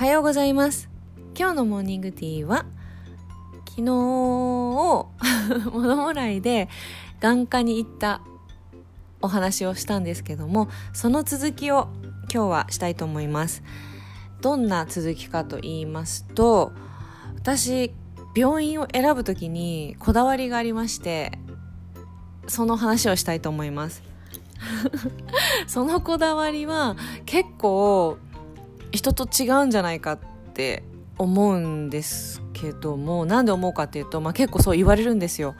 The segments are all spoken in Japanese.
はようございます。今日のモーニングティーは昨日を 物もらいで眼科に行ったお話をしたんですけどもその続きを今日はしたいと思います。どんな続きかと言いますと私病院を選ぶ時にこだわりがありましてその話をしたいと思います。そのこだわりは結構人と違うんじゃないかって思うんですけどもなんで思うかっていうと、まあ、結構そう言われるんですよ。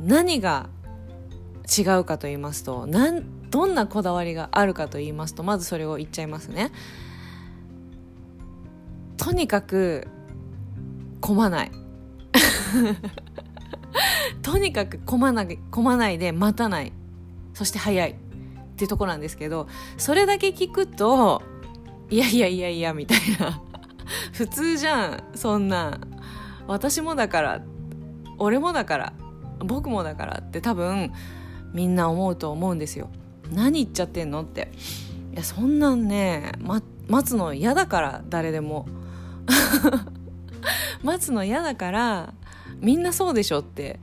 何が違うかと言いますとなんどんなこだわりがあるかと言いますとまずそれを言っちゃいますね。とにかく混まない とにかく混まない混まないで待たないそして早いっていうとこなんですけどそれだけ聞くといやいやいやいやみたいな。普通じゃんそんな。私もだから俺もだから僕もだからって多分みんな思うと思うんですよ。何言っちゃってんのって。いやそんなんね、ま、待つの嫌だから誰でも。待つの嫌だからみんなそうでしょって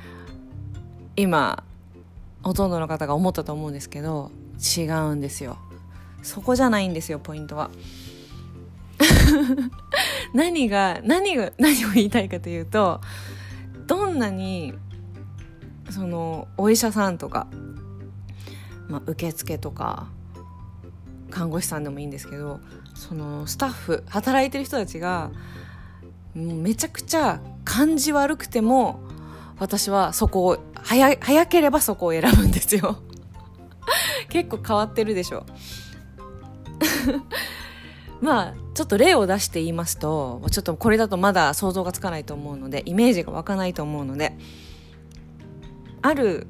今ほとんどの方が思ったと思うんですけど違うんですよ。そこじゃないんですよポイントは。何が何が何を言いたいかというとどんなにそのお医者さんとか、まあ、受付とか看護師さんでもいいんですけどそのスタッフ働いてる人たちがもうめちゃくちゃ感じ悪くても私はそこを早早ければそこを選ぶんですよ。結構変わってるでしょ。まあちょっと例を出して言いますとちょっとこれだとまだ想像がつかないと思うのでイメージが湧かないと思うのである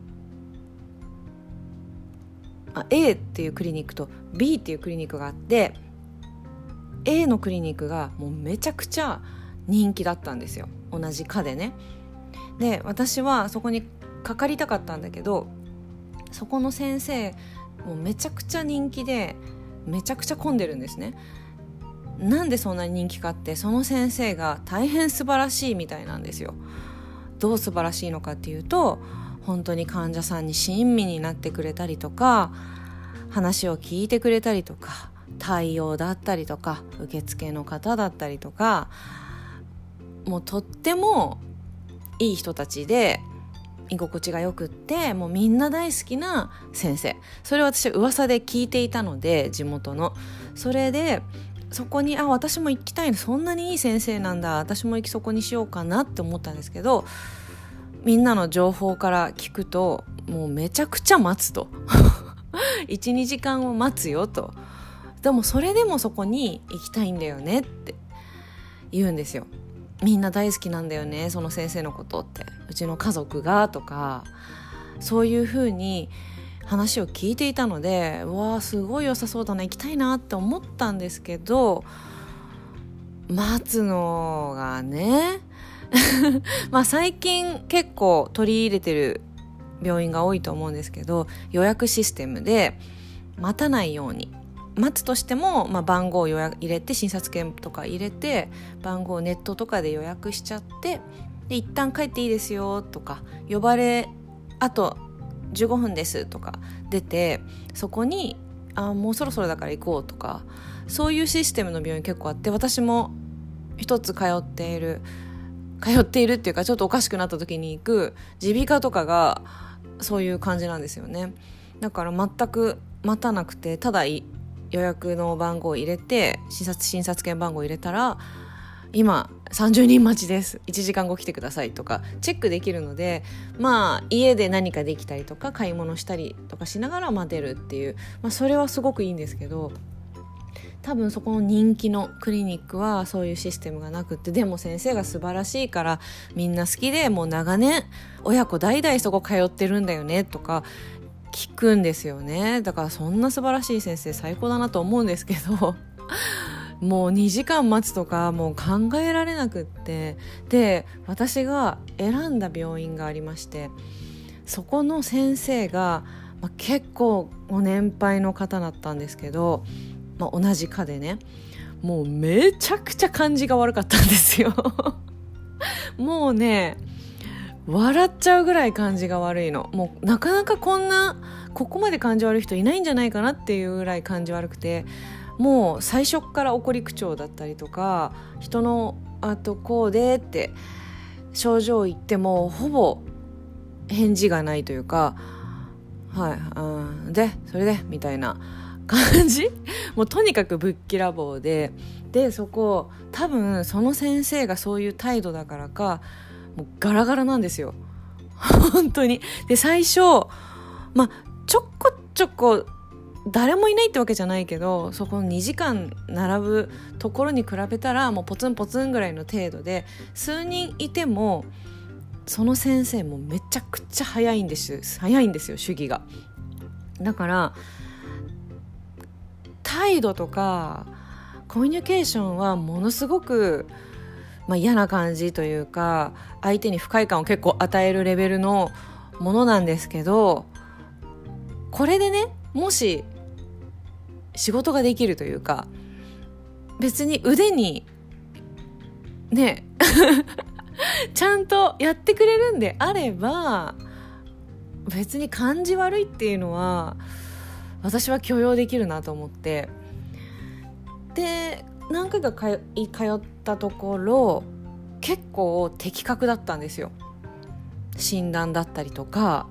あ A っていうクリニックと B っていうクリニックがあって A のクリニックがもうめちゃくちゃ人気だったんですよ。同じ科でね。で私はそこにかかりたかったんだけどそこの先生もうめちゃくちゃ人気でめちゃくちゃ混んでるんですね。なんでそんなに人気かってその先生が大変素晴らしいみたいなんですよ。どう素晴らしいのかっていうと本当に患者さんに親身になってくれたりとか話を聞いてくれたりとか対応だったりとか受付の方だったりとかもうとってもいい人たちで居心地がよくってもうみんな大好きな先生。それを私噂で聞いていたので地元の。それでそこにあ私も行きたいそんなにいい先生なんだ。私も行きそこにしようかなって思ったんですけどみんなの情報から聞くともうめちゃくちゃ待つと。12時間を待つよと。でもそれでもそこに行きたいんだよねって言うんですよ。みんな大好きなんだよねその先生のことって。うちの家族がとかそういうふうに話を聞いていたのでわーすごい良さそうだな行きたいなって思ったんですけど待つのがね まあ最近結構取り入れてる病院が多いと思うんですけど予約システムで待たないように待つとしても、まあ、番号を予約入れて診察券とか入れて番号をネットとかで予約しちゃってで一旦帰っていいですよとか呼ばれあと15分ですとか出てそこにあもうそろそろだから行こうとかそういうシステムの病院結構あって私も一つ通っている通っているっていうかちょっとおかしくなった時に行く耳鼻科とかがそういう感じなんですよね。だから全く待たなくてただ予約の番号を入れて診察診察券番号を入れたら今30人待ちです。1時間後来てくださいとかチェックできるのでまあ家で何かできたりとか買い物したりとかしながら待てるっていう、まあ、それはすごくいいんですけど多分そこの人気のクリニックはそういうシステムがなくってでも先生が素晴らしいからみんな好きでもう長年親子代々そこ通ってるんだよねとか聞くんですよね。だからそんな素晴らしい先生最高だなと思うんですけど もう2時間待つとかもう考えられなくって。で私が選んだ病院がありましてそこの先生が、まあ、結構ご年配の方だったんですけど、まあ、同じ科でねもうめちゃくちゃ感じが悪かったんですよ。もうね笑っちゃうぐらい感じが悪いの。もうなかなかこんなここまで感じ悪い人いないんじゃないかなっていうぐらい感じ悪くて。もう最初から怒り口調だったりとか人のあとこうでって症状言ってもほぼ返事がないというかはいうんでそれでみたいな。感じ？もうとにかくぶっきらぼうで。でそこ多分その先生がそういう態度だからかもうガラガラなんですよ。本当に。で最初まあちょこちょこ誰もいないってわけじゃないけどそこの2時間並ぶところに比べたらもうポツンポツンぐらいの程度で数人いてもその先生もめちゃくちゃ早いんです。早いんですよ主義が。だから態度とかコミュニケーションはものすごく、まあ、嫌な感じというか相手に不快感を結構与えるレベルのものなんですけどこれでねもし仕事ができるというか別に腕にね ちゃんとやってくれるんであれば別に感じ悪いっていうのは私は許容できるなと思って。で何回か通ったところ結構的確だったんですよ。診断だったりとか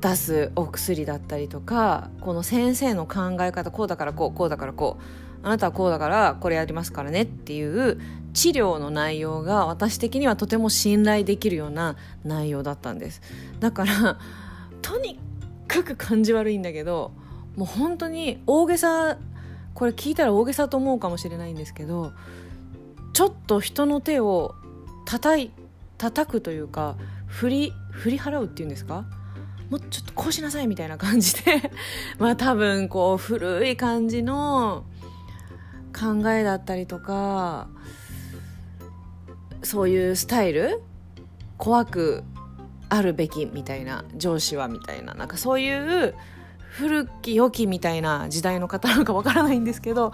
出すお薬だったりとかこの先生の考え方こうだからこうこうだからこうあなたはこうだからこれやりますからねっていう治療の内容が私的にはとても信頼できるような内容だったんです。だからとにかく感じ悪いんだけどもう本当に大げさこれ聞いたら大げさと思うかもしれないんですけどちょっと人の手を叩い叩くというか振り振り払うっていうんですか？もうちょっとこうしなさいみたいな感じで まあ多分こう古い感じの考えだったりとかそういうスタイル？怖くあるべきみたいな上司はみたいななんかそういう古き良きみたいな時代の方なのかわからないんですけど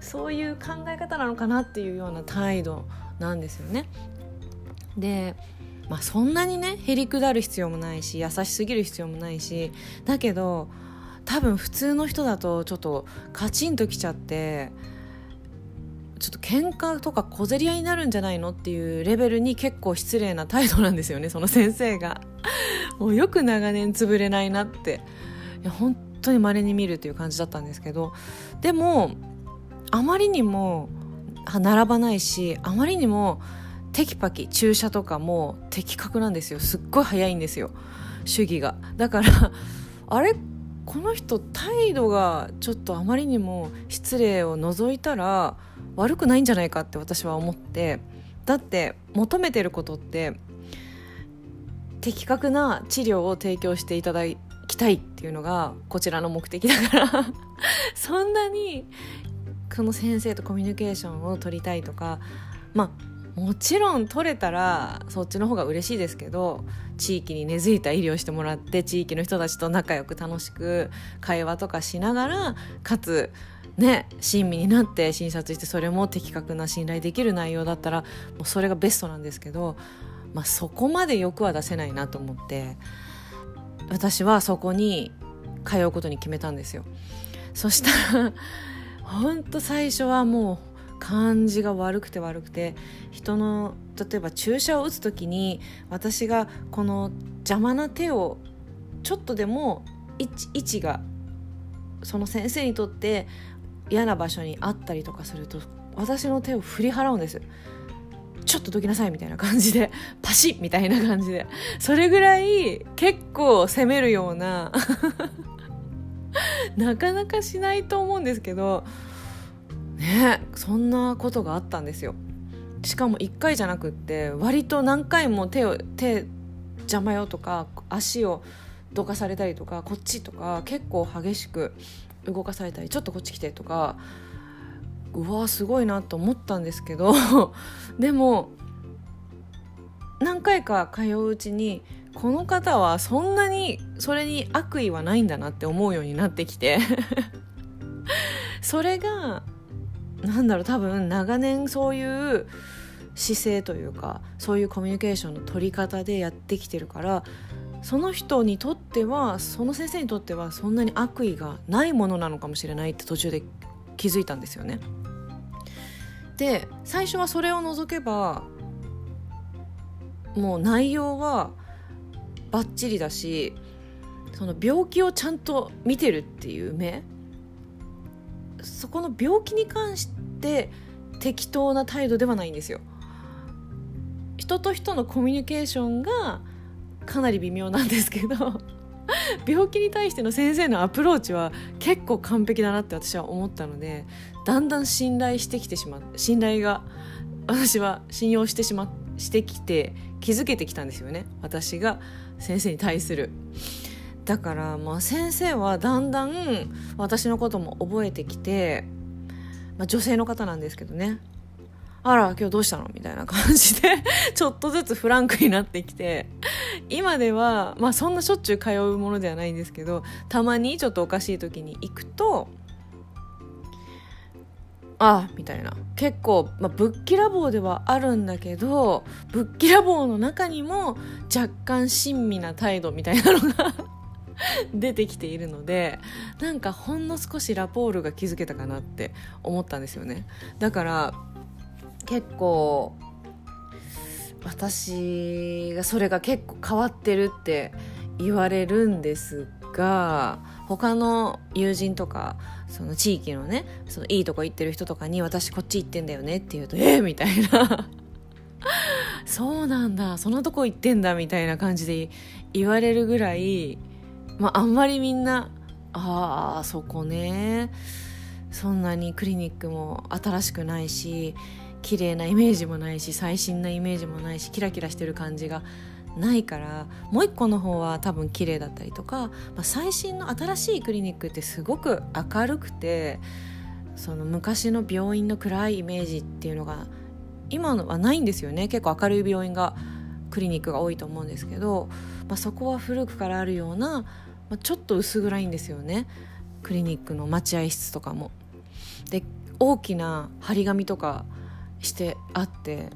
そういう考え方なのかなっていうような態度なんですよね。でまあ、そんなにねへりくだる必要もないし優しすぎる必要もないしだけど多分普通の人だとちょっとカチンときちゃってちょっと喧嘩とか小競り合いになるんじゃないのっていうレベルに結構失礼な態度なんですよねその先生がもうよく長年潰れないなっていや本当に稀に見るっていう感じだったんですけどでもあまりにも並ばないしあまりにもテキパキ注射とかも的確なんですよ。すっごい早いんですよ。主義が。だから あれこの人態度がちょっとあまりにも失礼を除いたら悪くないんじゃないかって私は思って。だって求めてることって的確な治療を提供していただいきたいっていうのがこちらの目的だから。そんなにこの先生とコミュニケーションを取りたいとか。まあもちろん取れたらそっちの方が嬉しいですけど地域に根付いた医療してもらって地域の人たちと仲良く楽しく会話とかしながらかつね親身になって診察してそれも的確な信頼できる内容だったらもうそれがベストなんですけど、まあ、そこまで欲は出せないなと思って。私はそこに通うことに決めたんですよ。そしたら 本当最初はもう感じが悪くて悪くて人の例えば注射を打つ時に私がこの邪魔な手をちょっとでも位置がその先生にとって嫌な場所にあったりとかすると私の手を振り払うんですちょっとどきなさいみたいな感じで パシッみたいな感じで。それぐらい結構攻めるような なかなかしないと思うんですけどねそんなことがあったんですよ。しかも1回じゃなくって割と何回も手を手邪魔よとか足をどかされたりとかこっちとか結構激しく動かされたりちょっとこっち来てとかうわすごいなと思ったんですけど でも何回か通ううちにこの方はそんなにそれに悪意はないんだなって思うようになってきて それがなんだろう多分長年そういう姿勢というかそういうコミュニケーションの取り方でやってきてるからその人にとってはその先生にとってはそんなに悪意がないものなのかもしれないって途中で気づいたんですよね。で最初はそれを除けばもう内容はバッチリだしその病気をちゃんと見てるっていう目そこの病気に関して適当な態度ではないんですよ。人と人のコミュニケーションがかなり微妙なんですけど病気に対しての先生のアプローチは結構完璧だなって私は思ったのでだんだん信頼してきてしまう信頼が 私は信用してしましてきて気づけてきたんですよね。私が先生に対する。だからまあ先生はだんだん私のことも覚えてきて、まあ、女性の方なんですけどね。あら今日どうしたの？みたいな感じでちょっとずつフランクになってきて今ではまあそんなしょっちゅう通うものではないんですけどたまにちょっとおかしい時に行くとあみたいな。結構、まあ、ぶっきらぼうではあるんだけどぶっきらぼうの中にも若干親身な態度みたいなのが 出てきているのでなんかほんの少しラポールが築けたかなって思ったんですよね。だから結構私がそれが結構変わってるって言われるんですが他の友人とかその地域のねそのいいとこ行ってる人とかに私こっち行ってんだよねって言うとえー、みたいな。そうなんだ。そのとこ行ってんだみたいな感じで言われるぐらい、まあ、あんまりみんなああそこね。そんなにクリニックも新しくないし綺麗なイメージもないし最新なイメージもないしキラキラしてる感じがないからもう一個の方は多分綺麗だったりとか、まあ、最新の新しいクリニックってすごく明るくてその昔の病院の暗いイメージっていうのが今のはないんですよね結構明るい病院がクリニックが多いと思うんですけど、まあ、そこは古くからあるような、まあ、ちょっと薄暗いんですよねクリニックの待合室とかも。で大きな張り紙とかしてあって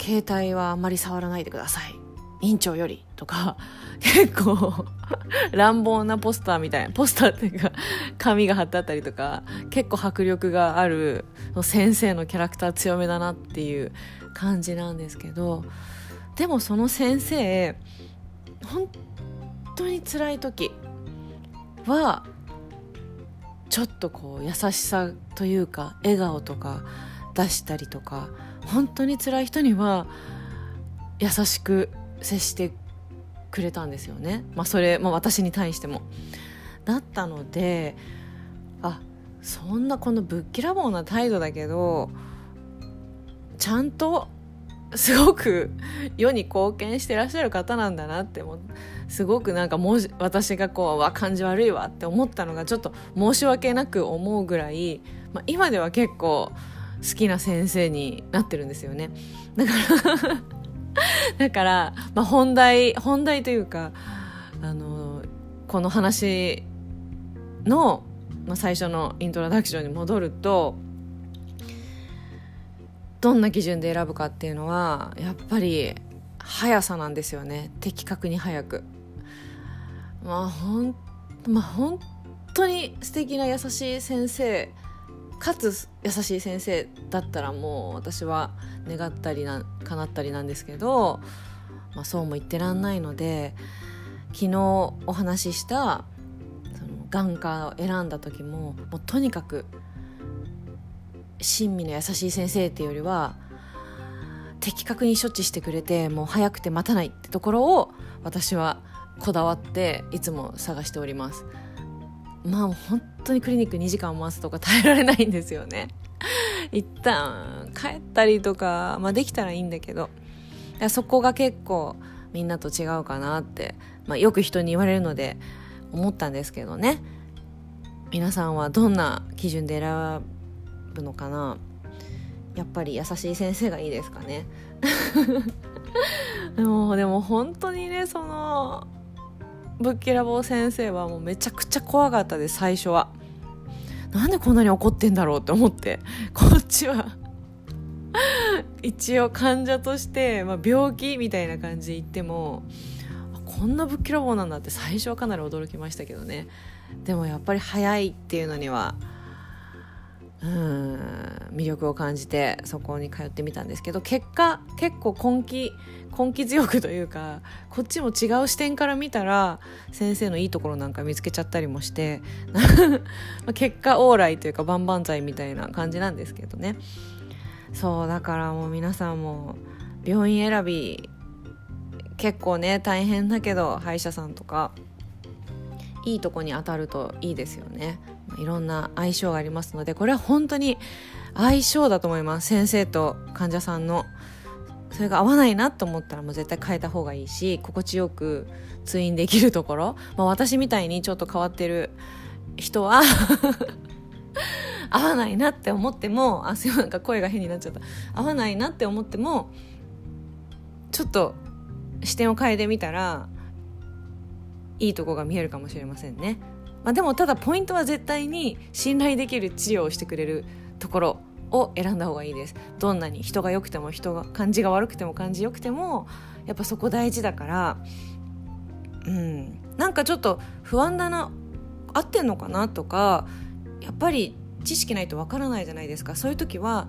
携帯はあんまり触らないでください。院長よりとか 結構乱暴なポスターみたいなポスターっていうか紙が貼ってあったりとか結構迫力がある先生のキャラクター強めだなっていう感じなんですけどでもその先生本当に辛い時はちょっとこう優しさというか笑顔とか出したりとか本当に辛い人には優しく接してくれたんですよね、まあ、それ、まあ、私に対しても。だったのであそんなこのぶっきらぼうな態度だけどちゃんとすごく世に貢献してらっしゃる方なんだなってもすごくなんかも私がこうわ感じ悪いわって思ったのがちょっと申し訳なく思うぐらい、まあ、今では結構好きな先生になってるんですよね。だから だから、まあ、本題本題というかあのこの話の、まあ、最初のイントロダクションに戻るとどんな基準で選ぶかっていうのはやっぱり速さなんですよね。的確に速く。まあほんまあ本当に素敵な優しい先生かつ優しい先生だったらもう私は願ったりな叶ったりなんですけど、まあ、そうも言ってらんないので昨日お話しした眼科を選んだ時ももうとにかく親身の優しい先生っていうよりは的確に処置してくれてもう早くて待たないってところを私はこだわっていつも探しております。まあ本当にクリニック2時間待つとか耐えられないんですよね。一旦帰ったりとか、まあ、できたらいいんだけどそこが結構みんなと違うかなって、まあ、よく人に言われるので思ったんですけどね。皆さんはどんな基準で選ぶのかな。やっぱり優しい先生がいいですかね。でもでも本当にねそのぶっきらぼう先生はもうめちゃくちゃ怖かったです最初は。なんでこんなに怒ってんだろうって思って。こっちは一応患者として、まあ、病気みたいな感じで言ってもこんなぶっきらぼうなんだって最初はかなり驚きましたけどね。でもやっぱり早いっていうのにはうん魅力を感じてそこに通ってみたんですけど結果結構根気根気強くというかこっちも違う視点から見たら先生のいいところなんか見つけちゃったりもして 結果往来というか万々歳みたいな感じなんですけどね。そうだからもう皆さんも病院選び結構ね大変だけど歯医者さんとかいいとこに当たるといいですよね。いろんな相性がありますのでこれは本当に相性だと思います。先生と患者さんのそれが合わないなと思ったらもう絶対変えた方がいいし心地よく通院できるところ、まあ、私みたいにちょっと変わってる人は合わないなって思ってもあすいませんか声が変になっちゃった。合わないなって思ってもちょっと視点を変えてみたらいいとこが見えるかもしれませんね、まあ、でもただポイントは絶対に信頼できる治療をしてくれるところを選んだ方がいいです。どんなに人が良くても人が感じが悪くても感じ良くてもやっぱそこ大事だからうん。なんかちょっと不安だな合ってんのかなとかやっぱり知識ないとわからないじゃないですか。そういう時は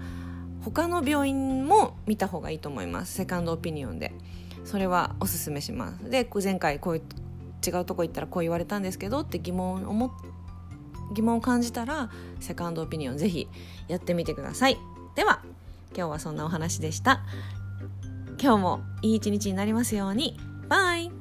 他の病院も見た方がいいと思います。セカンドオピニオンで。それはおすすめします。で前回こういう違うとこ行ったらこう言われたんですけどって疑問をも疑問を感じたらセカンドオピニオンぜひやってみてください。では今日はそんなお話でした。今日もいい一日になりますように。バイ。